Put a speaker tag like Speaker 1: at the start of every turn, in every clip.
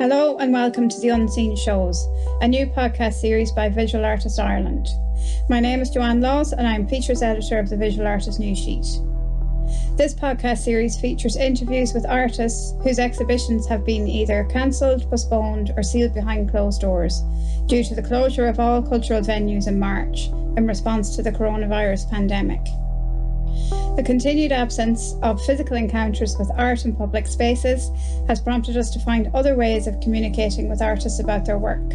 Speaker 1: Hello and welcome to The Unseen Shows, a new podcast series by Visual Artist Ireland. My name is Joanne Laws and I'm features editor of the Visual Artist News Sheet. This podcast series features interviews with artists whose exhibitions have been either cancelled, postponed, or sealed behind closed doors due to the closure of all cultural venues in March in response to the coronavirus pandemic. The continued absence of physical encounters with art in public spaces has prompted us to find other ways of communicating with artists about their work.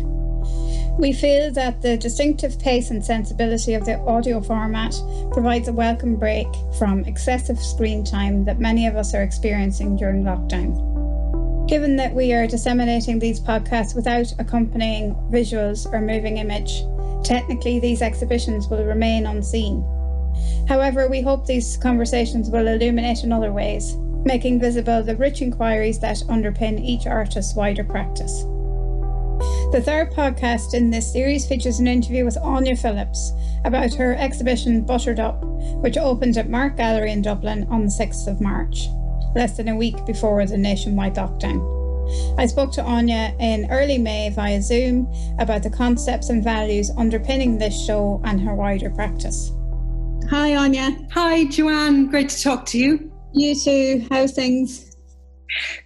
Speaker 1: We feel that the distinctive pace and sensibility of the audio format provides a welcome break from excessive screen time that many of us are experiencing during lockdown. Given that we are disseminating these podcasts without accompanying visuals or moving image, technically these exhibitions will remain unseen. However, we hope these conversations will illuminate in other ways, making visible the rich inquiries that underpin each artist's wider practice. The third podcast in this series features an interview with Áine Phillips about her exhibition Buttered Up, which opened at MART Gallery in Dublin on the 6th of March, less than a week before the nationwide lockdown. I spoke to Áine in early May via Zoom about the concepts and values underpinning this show and her wider practice. Hi, Áine.
Speaker 2: Hi, Joanne. Great to talk to you.
Speaker 1: You too. How's things?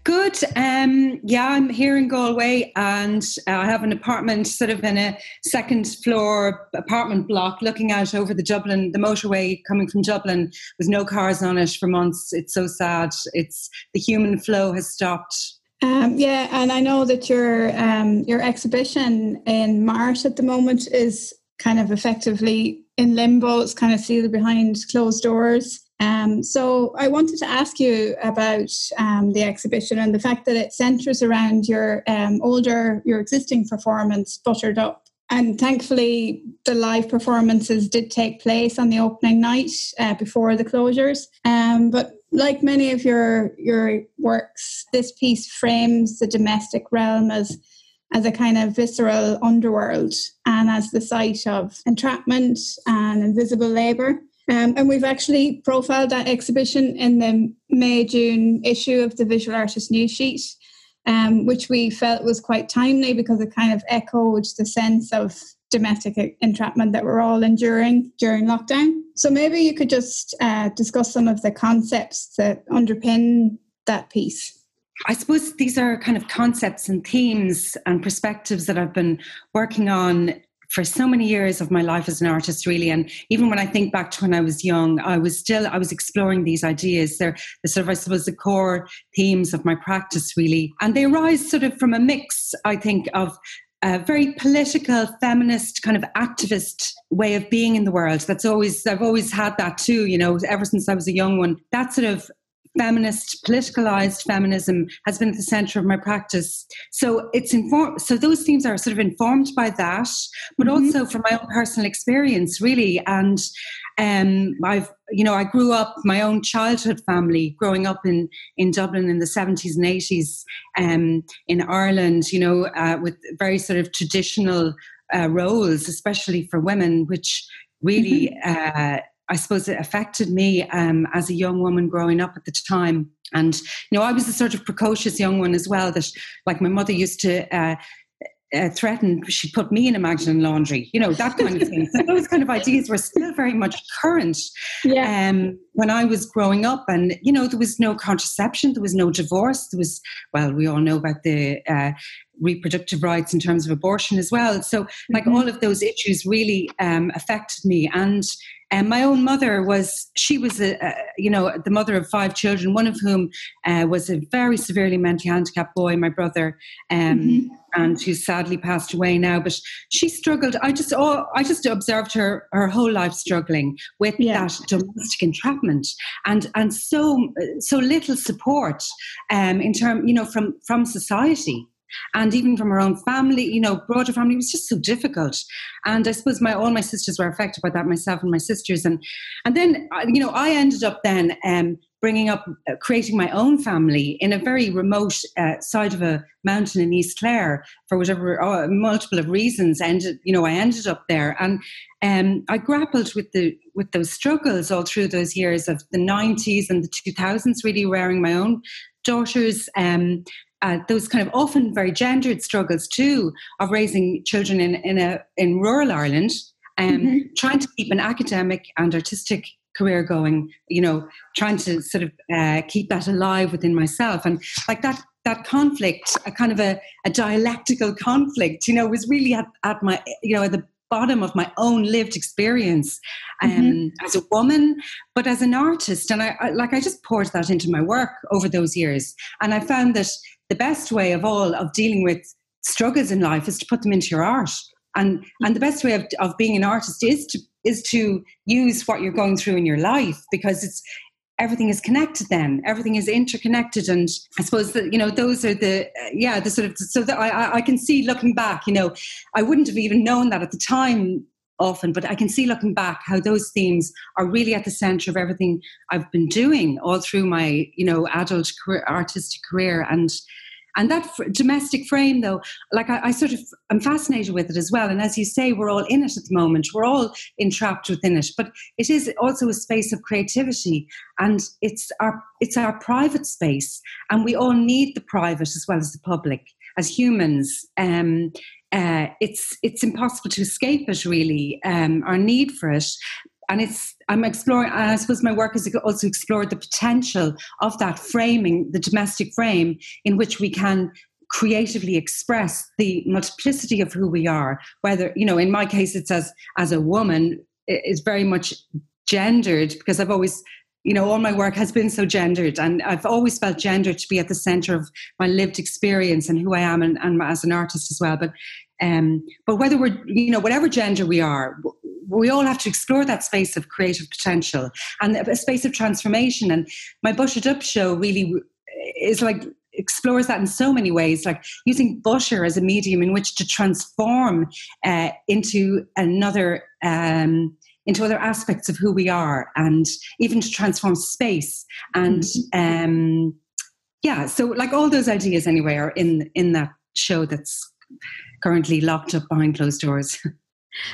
Speaker 2: Good. Um, yeah, I'm here in Galway and I have an apartment sort of in a second floor apartment block looking out over the Dublin, the motorway coming from Dublin with no cars on it for months. It's so sad. It's the human flow has stopped.
Speaker 1: Um, yeah, and I know that your um, your exhibition in March at the moment is kind of effectively in limbo. It's kind of sealed behind closed doors. Um, so I wanted to ask you about um, the exhibition and the fact that it centres around your um, older, your existing performance, Buttered Up. And thankfully, the live performances did take place on the opening night uh, before the closures. Um, but like many of your your works, this piece frames the domestic realm as as a kind of visceral underworld and as the site of entrapment and invisible labour. Um, and we've actually profiled that exhibition in the May June issue of the Visual Artist News Sheet, um, which we felt was quite timely because it kind of echoed the sense of domestic entrapment that we're all enduring during lockdown. So maybe you could just uh, discuss some of the concepts that underpin that piece.
Speaker 2: I suppose these are kind of concepts and themes and perspectives that I've been working on for so many years of my life as an artist really. And even when i think back to when i was young i was still i was exploring these ideas. They're the sort of i suppose the core themes of my practice really. And they arise sort of from a mix i think of a very political feminist kind of activist way of being in the world. That's always i've always had that too you know ever since i was a young one. That sort of feminist, politicalized feminism has been at the center of my practice. So it's informed. So those themes are sort of informed by that, but mm-hmm. also from my own personal experience, really. And um, I've, you know, I grew up my own childhood family, growing up in in Dublin in the seventies and eighties, um, in Ireland. You know, uh, with very sort of traditional uh, roles, especially for women, which really. Mm-hmm. Uh, I suppose it affected me um, as a young woman growing up at the time. And, you know, I was a sort of precocious young one as well that, like, my mother used to uh, uh, threatened she put me in a Magdalen laundry, you know, that kind of thing. so those kind of ideas were still very much current yeah. um, when I was growing up. And, you know, there was no contraception, there was no divorce. There was, well, we all know about the uh, reproductive rights in terms of abortion as well. So, like, mm-hmm. all of those issues really um, affected me. And and my own mother was, she was, a, a, you know, the mother of five children, one of whom uh, was a very severely mentally handicapped boy, my brother, um, mm-hmm. and who sadly passed away now. But she struggled. I just, oh, I just observed her her whole life struggling with yeah. that domestic entrapment, and and so so little support um, in term, you know, from from society and even from her own family, you know, broader family, it was just so difficult. And I suppose my all my sisters were affected by that, myself and my sisters, and and then uh, you know I ended up then um, bringing up, uh, creating my own family in a very remote uh, side of a mountain in East Clare for whatever uh, multiple of reasons. Ended, you know, I ended up there, and um, I grappled with the with those struggles all through those years of the '90s and the 2000s, really rearing my own daughters. Um, uh, those kind of often very gendered struggles too of raising children in in a in rural Ireland, um, mm-hmm. trying to keep an academic and artistic career going you know trying to sort of uh, keep that alive within myself and like that that conflict a kind of a, a dialectical conflict you know was really at, at my you know at the bottom of my own lived experience um, mm-hmm. as a woman, but as an artist. And I, I, like I just poured that into my work over those years, and I found that the best way of all of dealing with struggles in life is to put them into your art. And and the best way of, of being an artist is to is to use what you're going through in your life because it's everything is connected then everything is interconnected and i suppose that you know those are the uh, yeah the sort of so that I, I can see looking back you know i wouldn't have even known that at the time often but i can see looking back how those themes are really at the center of everything i've been doing all through my you know adult career, artistic career and and that f- domestic frame, though, like I, I, sort of, I'm fascinated with it as well. And as you say, we're all in it at the moment. We're all entrapped within it. But it is also a space of creativity, and it's our it's our private space, and we all need the private as well as the public as humans. Um, uh, it's it's impossible to escape it really um, our need for it. And it's i'm exploring i suppose my work has also explored the potential of that framing the domestic frame in which we can creatively express the multiplicity of who we are whether you know in my case it's as as a woman it's very much gendered because i've always you know all my work has been so gendered and i've always felt gender to be at the center of my lived experience and who i am and, and as an artist as well. But um but whether we're you know whatever gender we are we all have to explore that space of creative potential and a space of transformation. And my Buttered Up show really is like explores that in so many ways, like using butter as a medium in which to transform uh, into another. Um, into other aspects of who we are, and even to transform space, and mm-hmm. um, yeah, so like all those ideas anyway are in in that show that's currently locked up behind closed doors.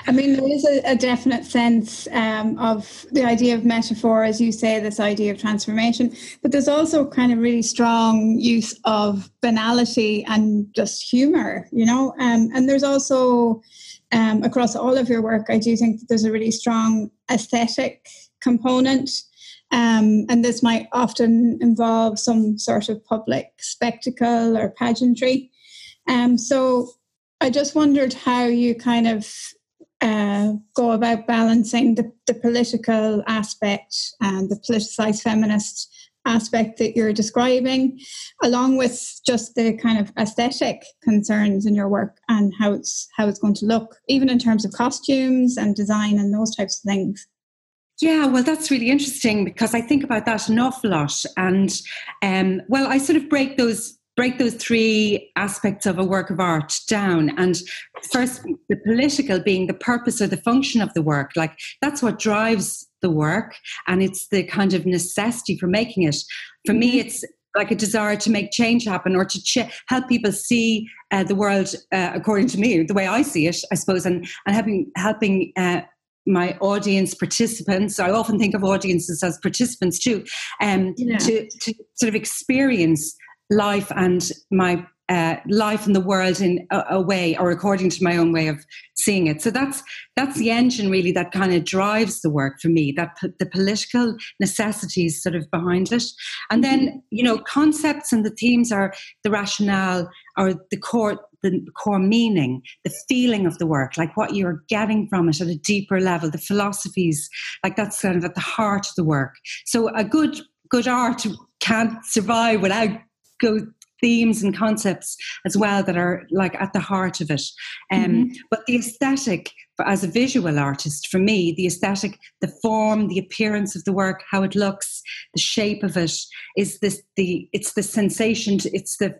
Speaker 1: I mean, there is a, a definite sense um, of the idea of metaphor, as you say, this idea of transformation, but there's also kind of really strong use of banality and just humor, you know. Um, and there's also, um, across all of your work, I do think there's a really strong aesthetic component. Um, and this might often involve some sort of public spectacle or pageantry. Um, so I just wondered how you kind of uh, go about balancing the, the political aspect and the politicized feminist aspect that you're describing, along with just the kind of aesthetic concerns in your work and how it's how it's going to look, even in terms of costumes and design and those types of things.
Speaker 2: Yeah, well, that's really interesting because I think about that an awful lot. And um, well, I sort of break those break those three aspects of a work of art down. And first, the political being the purpose or the function of the work, like that's what drives the work and it's the kind of necessity for making it. For me, mm-hmm. it's like a desire to make change happen or to ch- help people see uh, the world uh, according to me, the way I see it, I suppose, and, and helping, helping uh, my audience participants i often think of audiences as participants too um, yeah. to, to sort of experience life and my uh, life in the world in a, a, way or according to my own way of seeing it. So that's that's the engine really that kind of drives the work for me that the political necessities sort of behind it. And then mm-hmm. you know concepts and the themes are the rationale or the core the core meaning the feeling of the work like what you're getting from it at a deeper level the philosophies like that's kind of at the heart of the work. So a good good art can't survive without go themes and concepts as well that are like at the heart of it. Um, mm-hmm. But the aesthetic, as a visual artist, for me, the aesthetic, the form, the appearance of the work, how it looks, the shape of it, is this the it's the sensation. It's the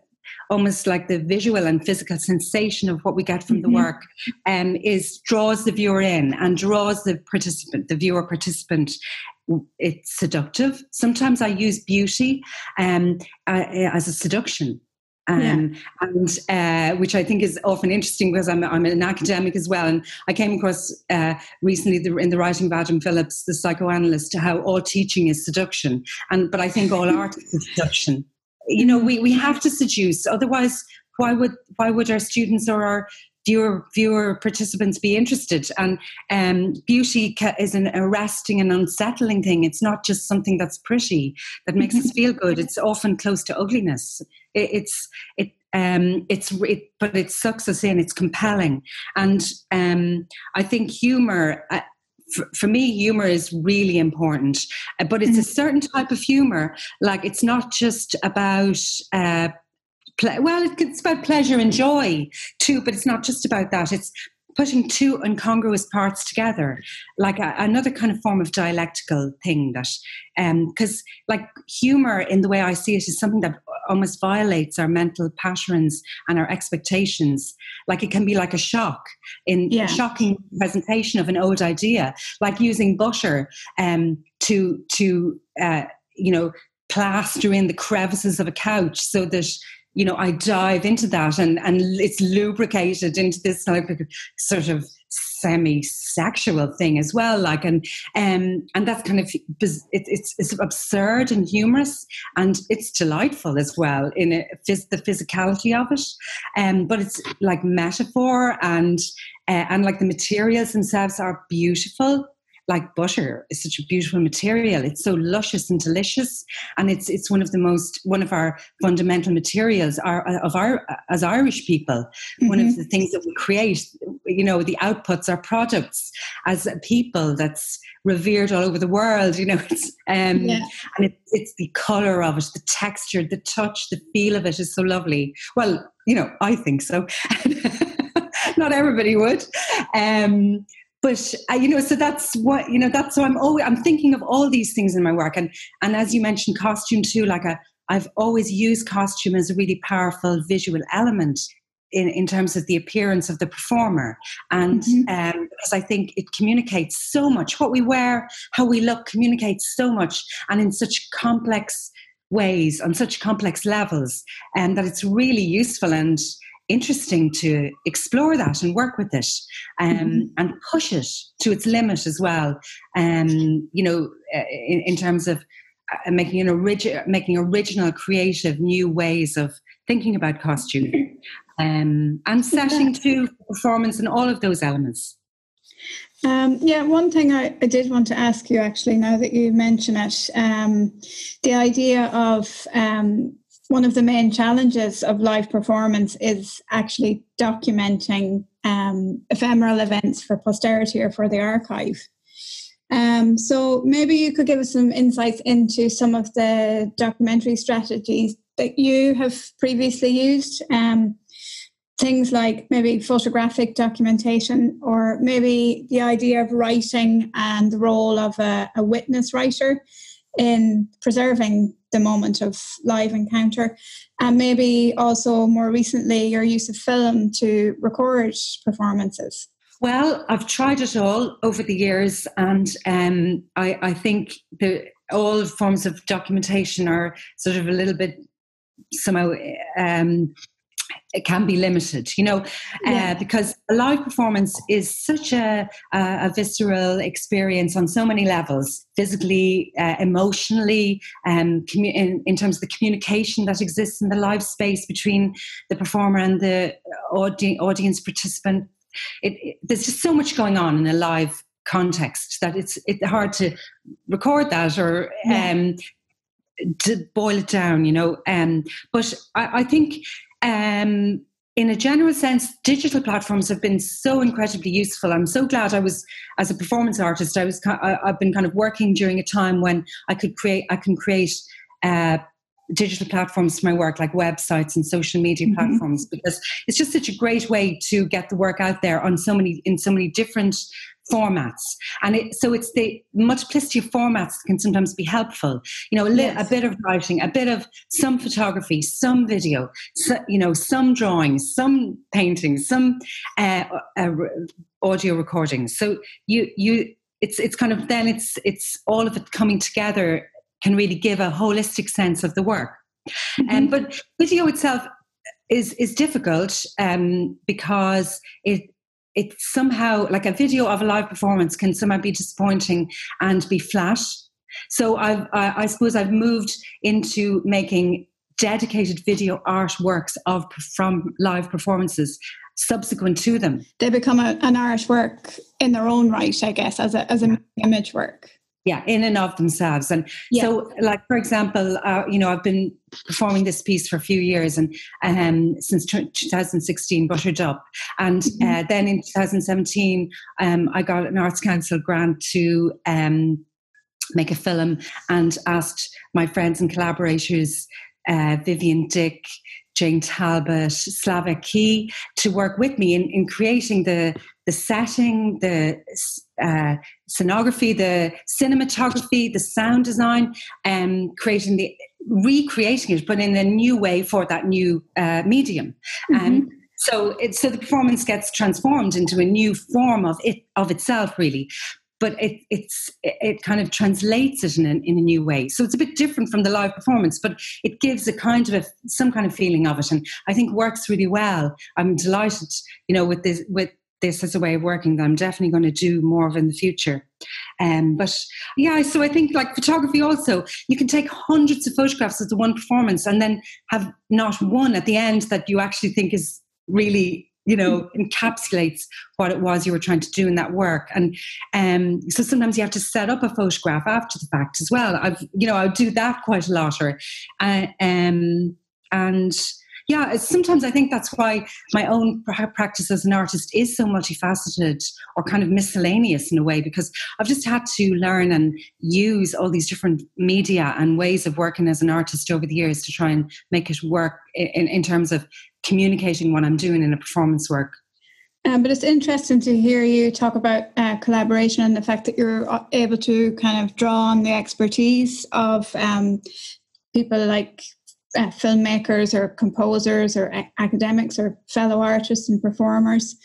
Speaker 2: almost like the visual and physical sensation of what we get from mm-hmm. the work um, is draws the viewer in and draws the participant the viewer participant it's seductive. Sometimes I use beauty um, uh, as a seduction. Um, yeah. and uh, which I think is often interesting because I'm, I'm an academic as well. And I came across uh, recently the, in the writing of Adam Phillips, the psychoanalyst, how all teaching is seduction. And but I think all art is seduction you know we, we have to seduce otherwise why would why would our students or our viewer viewer participants be interested and um, beauty ca- is an arresting and unsettling thing it's not just something that's pretty that makes us feel good it's often close to ugliness it, it's it um, it's it, but it sucks us in. It's compelling, and um, I think humor. Uh, for, for, me, humor is really important, uh, but it's a mm-hmm. certain type of humor. Like it's not just about. Uh, ple- well, it's about pleasure and joy too, but it's not just about that. It's putting two incongruous parts together, like a, another kind of form of dialectical thing that, because um, like humor in the way I see it is something that almost violates our mental patterns and our expectations. Like it can be like a shock in yeah. a shocking presentation of an old idea, like using butter um, to to uh, you know plaster in the crevices of a couch so that you know, I dive into that and, and it's lubricated into this sort of semi-sexual thing as well. Like, and um, and that's kind of it's it's absurd and humorous, and it's delightful as well in a, the physicality of it. Um, but it's like metaphor and uh, and like the materials themselves are beautiful like butter is such a beautiful material. It's so luscious and delicious, and it's it's one of the most one of our fundamental materials our, of our as Irish people. Mm-hmm. One of mm-hmm. the things that we create, you know, the outputs, our products as a people that's revered all over the world. You know, it's um, yeah. and it, it's the color of it, the texture, the touch, the feel of it is so lovely. Well, you know, I think so. Not everybody would. Um, but uh, you know so that's what you know that's so i'm always i'm thinking of all these things in my work. And and as you mentioned costume too like a, i've always used costume as a really powerful visual element in, in terms of the appearance of the performer. And mm-hmm. um, because i think it communicates so much what we wear how we look communicates so much and in such complex ways on such complex levels and that it's really useful. And interesting to explore that and work with it um, mm-hmm. and push it to its limit as well. Um, you know, uh, in, in terms of uh, making an origi- making original, creative, new ways of thinking about costume um, and setting to performance and all of those elements.
Speaker 1: Um, yeah, one thing I, I, did want to ask you actually, now that you mention it, um, the idea of um, one of the main challenges of live performance is actually documenting um, ephemeral events for posterity or for the archive. Um, so maybe you could give us some insights into some of the documentary strategies that you have previously used. Um, things like maybe photographic documentation, or maybe the idea of writing and the role of a, a witness writer in preserving the moment of live encounter. And maybe also more recently, your use of film to record performances.
Speaker 2: Well, I've tried it all over the years, and um, I, I, think the all forms of documentation are sort of a little bit somehow um, it can be limited, you know, uh, yeah. uh, because a live performance is such a, a, a, visceral experience on so many levels physically, uh, emotionally, um, commu- in, in, terms of the communication that exists in the live space between the performer and the audi- audience participant. It, it, there's just so much going on in a live context that it's it's hard to record that or yeah. um, to boil it down, you know. Um, but I, I think um, in a general sense, digital platforms have been so incredibly useful. I'm so glad I was, as a performance artist, I was, I've been kind of working during a time when I could create, I can create uh, digital platforms for my work, like websites and social media mm-hmm. platforms, because it's just such a great way to get the work out there on so many in so many different formats. And it, so it's the multiplicity of formats can sometimes be helpful. You know, a, li- yes. a bit of writing, a bit of some photography, some video, so, you know, some drawings, some paintings, some uh, uh, audio recordings. So you you it's it's kind of then it's it's all of it coming together can really give a holistic sense of the work. Mm-hmm. Um, but video itself is is difficult um, because it it's somehow like a video of a live performance can somehow be disappointing and be flat. So I've, I, I suppose I've moved into making dedicated video artworks of from live performances subsequent to them.
Speaker 1: They become a, an artwork in their own right, I guess, as a as an image work
Speaker 2: yeah in and of themselves and yeah. so like for example uh, you know i've been performing this piece for a few years and um, since 2016 buttered up and mm-hmm. uh, then in 2017 um, i got an arts council grant to um, make a film and asked my friends and collaborators uh, Vivienne Dick Jane Talbot, Slavek Kwi, to work with me in, in creating the, the setting, the uh, scenography, the cinematography, the sound design, and um, creating the recreating it, but in a new way for that new uh, medium. Mm-hmm. Um, so, it, so the performance gets transformed into a new form of it of itself, really but it, it's it kind of translates it in a, in a new way. So it's a bit different from the live performance, but it gives a kind of a, some kind of feeling of it, and I think works really well. I'm delighted, you know, with this with this as a way of working that I'm definitely going to do more of in the future. Um, but yeah, so I think like photography also, you can take hundreds of photographs of the one performance and then have not one at the end that you actually think is really you know encapsulates what it was you were trying to do in that work. And um, so sometimes you have to set up a photograph after the fact as well. I've you know i do that quite a lot or uh, um, and yeah, sometimes I think that's why my own practice as an artist is so multifaceted or kind of miscellaneous in a way, because I've just had to learn and use all these different media and ways of working as an artist over the years to try and make it work in, in terms of communicating what I'm doing in a performance work.
Speaker 1: Um, but it's interesting to hear you talk about uh, collaboration and the fact that you're uh, able to kind of draw on the expertise of um, people like uh, filmmakers or composers or a- academics or fellow artists and performers.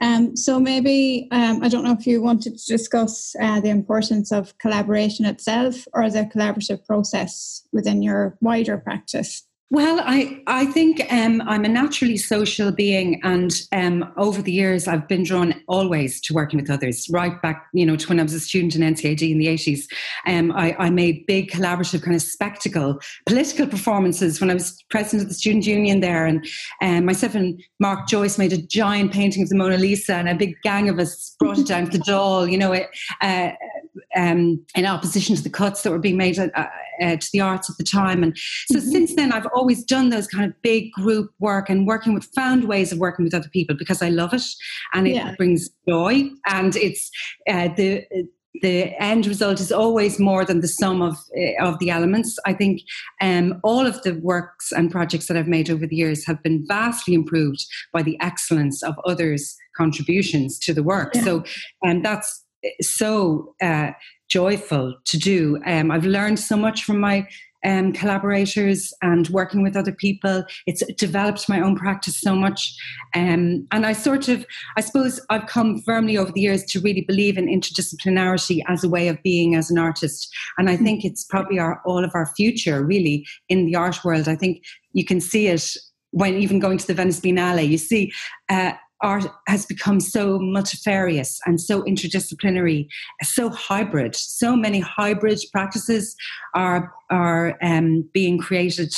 Speaker 1: Um, so maybe um, I don't know if you wanted to discuss uh, the importance of collaboration itself or the collaborative process within your wider practice.
Speaker 2: Well, I, I think um, I'm a naturally social being, and um, over the years, I've been drawn always to working with others. Right back, you know, to when I was a student in NCAD in the 80s, um, I, I, made big collaborative kind of spectacle political performances when I was president of the student union there, and um, myself and Mark Joyce made a giant painting of the Mona Lisa, and a big gang of us brought it down to the Dáil, you know, it, uh, um, in opposition to the cuts that were being made uh, uh, to the arts at the time. And so mm-hmm. since then, I've always done those kind of big group work and working with found ways of working with other people because I love it and it yeah. brings joy and it's uh, the the end result is always more than the sum of uh, of the elements. I think um, all of the works and projects that I've made over the years have been vastly improved by the excellence of others' contributions to the work. Yeah. So, and um, that's so uh, joyful to do. Um, I've learned so much from my um, collaborators and working with other people. It's developed my own practice so much. Um, and I sort of, I suppose I've come firmly over the years to really believe in interdisciplinarity as a way of being as an artist. And I think it's probably our, all of our future really in the art world. I think you can see it when even going to the Venice Biennale, you see uh, art has become so multifarious and so interdisciplinary, so hybrid. So many hybrid practices are are um, being created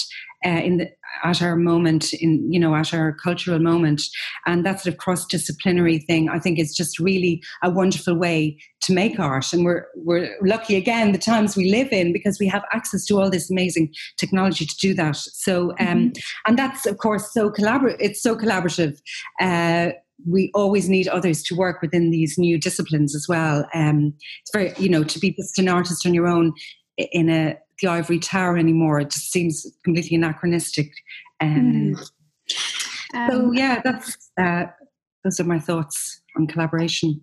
Speaker 2: uh, in the, at our moment in you know at our cultural moment and that sort of cross-disciplinary thing i think is just really a wonderful way to make art and we're we're lucky again the times we live in because we have access to all this amazing technology to do that so um, mm-hmm. and that's of course so collaborative it's so collaborative uh, we always need others to work within these new disciplines as well. Um, it's very, you know, to be just an artist on your own in a the ivory tower anymore. It just seems completely anachronistic. Um, mm. um, so yeah, that's uh, those are my thoughts on collaboration.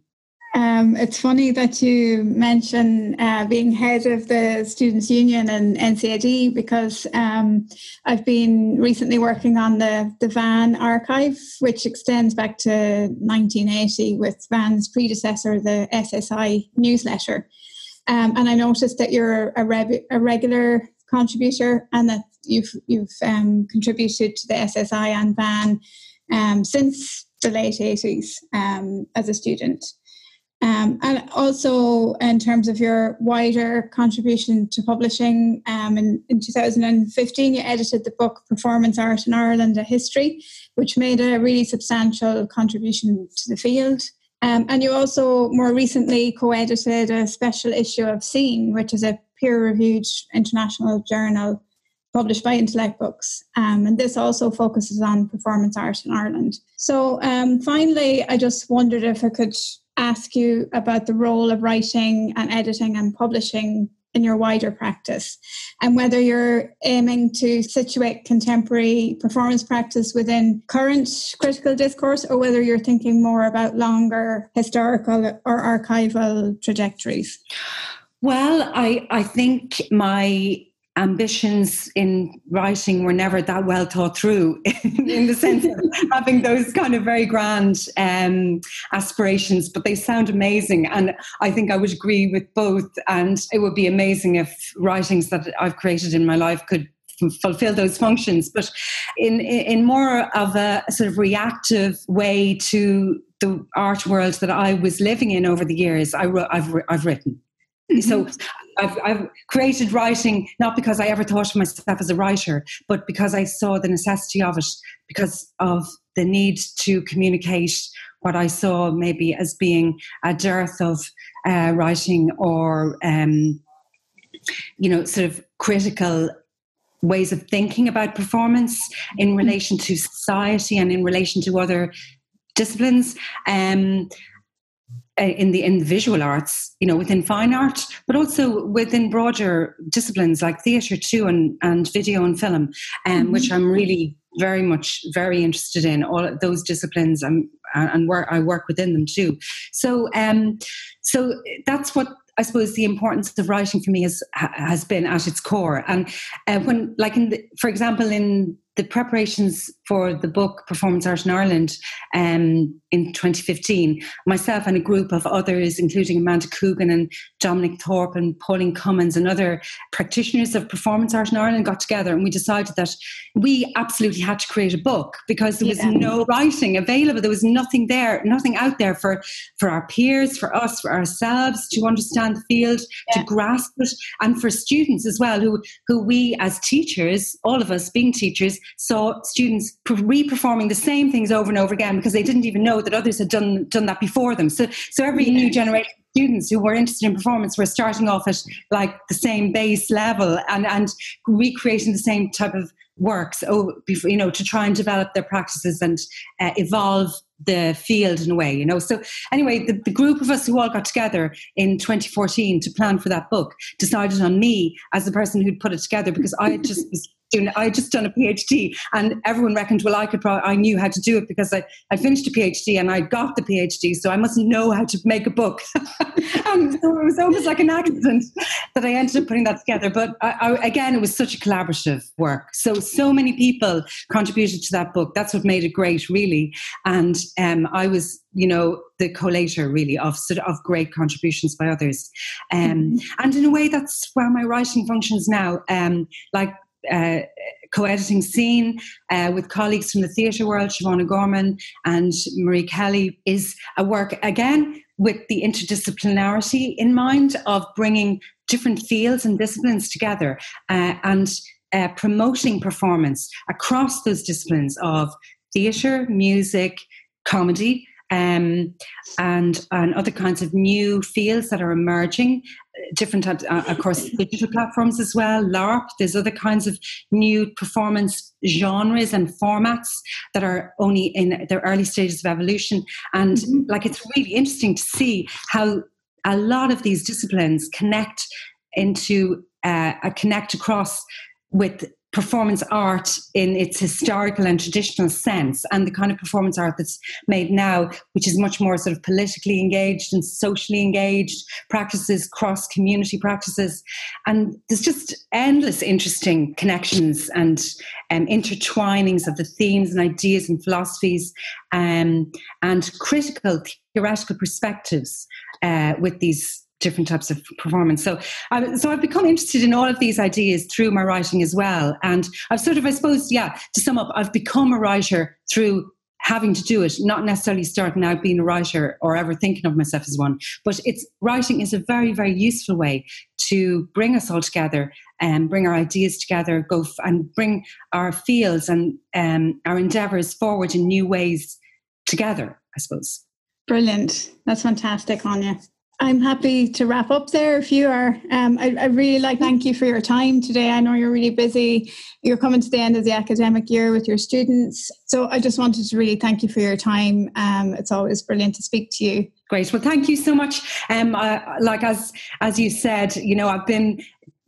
Speaker 1: Um, it's funny that you mention uh, being head of the Students' Union and NCAD because um, I've been recently working on the, the VAN archive, which extends back to 1980 with VAN's predecessor, the SSI newsletter. Um, and I noticed that you're a, a, regular contributor and that you've, you've um, contributed to the SSI and VAN um, since the late 80s um, as a student. Um, and also, in terms of your wider contribution to publishing, um, in, in 2015, you edited the book Performance Art in Ireland A History, which made a really substantial contribution to the field. Um, and you also more recently co edited a special issue of Scene, which is a peer reviewed international journal published by Intellect Books. Um, and this also focuses on performance art in Ireland. So, um, finally, I just wondered if I could ask you about the role of writing and editing and publishing in your wider practice and whether you're aiming to situate contemporary performance practice within current critical discourse or whether you're thinking more about longer historical or archival trajectories.
Speaker 2: Well, I, I think my ambitions in writing were never that well thought through in the sense of having those kind of very grand um, aspirations, but they sound amazing. And I think I would agree with both. And it would be amazing if writings that I've created in my life could fulfill those functions but in in more of a sort of reactive way to the art world that I was living in over the years I have I've written Mm-hmm. So I've, I've, created writing not because I ever thought of myself as a writer, but because I saw the necessity of it, because of the need to communicate what I saw maybe as being a dearth of uh, writing or, um, you know, sort of critical ways of thinking about performance in relation to society and in relation to other disciplines. Um, in the in visual arts, you know, within fine art, but also within broader disciplines like theatre too, and and video and film, um, mm-hmm. which I'm really very much very interested in. All those disciplines, and and work I work within them too. So um, so that's what I suppose the importance of writing for me has has been at its core. And uh, when, like in, the, for example, in the preparations for the book Performance Art in Ireland um, in 2015, myself and a group of others, including Amanda Coogan and Dominic Thorpe and Pauline Cummins and other practitioners of performance art in Ireland, got together and we decided that we absolutely had to create a book because there was yeah. no writing available. There was nothing there, nothing out there for, for our peers, for us, for ourselves to understand the field, yeah. to grasp it, and for students as well, who, who we as teachers, all of us being teachers, saw students re-performing the same things over and over again because they didn't even know that others had done done that before them. So so every new generation of students who were interested in performance were starting off at like the same base level and and recreating the same type of works oh you know to try and develop their practices and uh, evolve the field in a way you know so anyway the, the group of us who all got together in 2014 to plan for that book decided on me as the person who'd put it together because i just was I just done a PhD and everyone reckoned well I could probably I knew how to do it because I, I finished a PhD and I got the PhD so I mustn't know how to make a book. And so it was almost like an accident that I ended up putting that together but I, I, again it was such a collaborative work. So so many people contributed to that book. That's what made it great really. And um, I was you know the collator really of sort of great contributions by others. Um, mm-hmm. and in a way that's where my writing functions now. Um, like uh, co-editing scene uh, with colleagues from the theatre world, Siobhan Gorman and Marie Kelly, is a work again with the interdisciplinarity in mind of bringing different fields and disciplines together uh, and uh, promoting performance across those disciplines of theatre, music, comedy, um, and and other kinds of new fields that are emerging. Different types, uh, of course, digital platforms as well. LARP. There's other kinds of new performance genres and formats that are only in their early stages of evolution. And mm-hmm. like, it's really interesting to see how a lot of these disciplines connect into uh, connect across with performance art in its historical and traditional sense, and the kind of performance art that's made now, which is much more sort of politically engaged and socially engaged practices, cross community practices. And there's just endless interesting connections and um, intertwinings of the themes and ideas and philosophies um, and critical theoretical perspectives uh, with these different types of performance. So, um, so I've become interested in all of these ideas through my writing as well. And I've sort of, I suppose, yeah, to sum up, I've become a writer through having to do it, not necessarily starting out being a writer or ever thinking of myself as one. But it's writing is a very, very useful way to bring us all together and bring our ideas together, go f- and bring our fields and um, our endeavours forward in new ways together. I suppose.
Speaker 1: Brilliant. That's fantastic, Áine. I'm happy to wrap up there if you are. Um, I, I, really like thank you for your time today. I know you're really busy. You're coming to the end of the academic year with your students. So I just wanted to really thank you for your time. Um, it's always brilliant to speak to you.
Speaker 2: Great. Well, thank you so much. Um, like as as you said, you know, I've been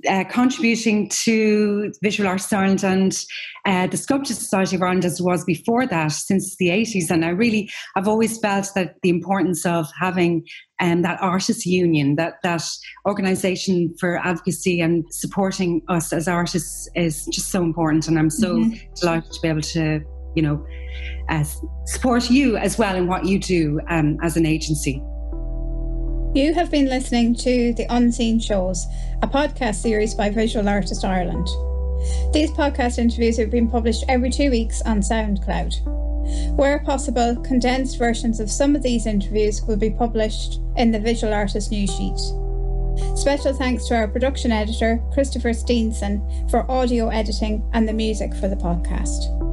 Speaker 2: uh, contributing to Visual Arts Ireland and uh, the Sculpture Society of Ireland as was before that since the 80s. And I really, I've always felt that the importance of having um, that artists union, that, that organisation for advocacy and supporting us as artists is just so important. And I'm so mm-hmm. delighted to be able to, you know, uh, support you as well in what you do um, as an agency.
Speaker 1: You have been listening to The Unseen Shows, a podcast series by Visual Artist Ireland. These podcast interviews have been published every two weeks on SoundCloud. Where possible, condensed versions of some of these interviews will be published in the Visual Artist news sheet. Special thanks to our production editor, Christopher Steenson, for audio editing and the music for the podcast.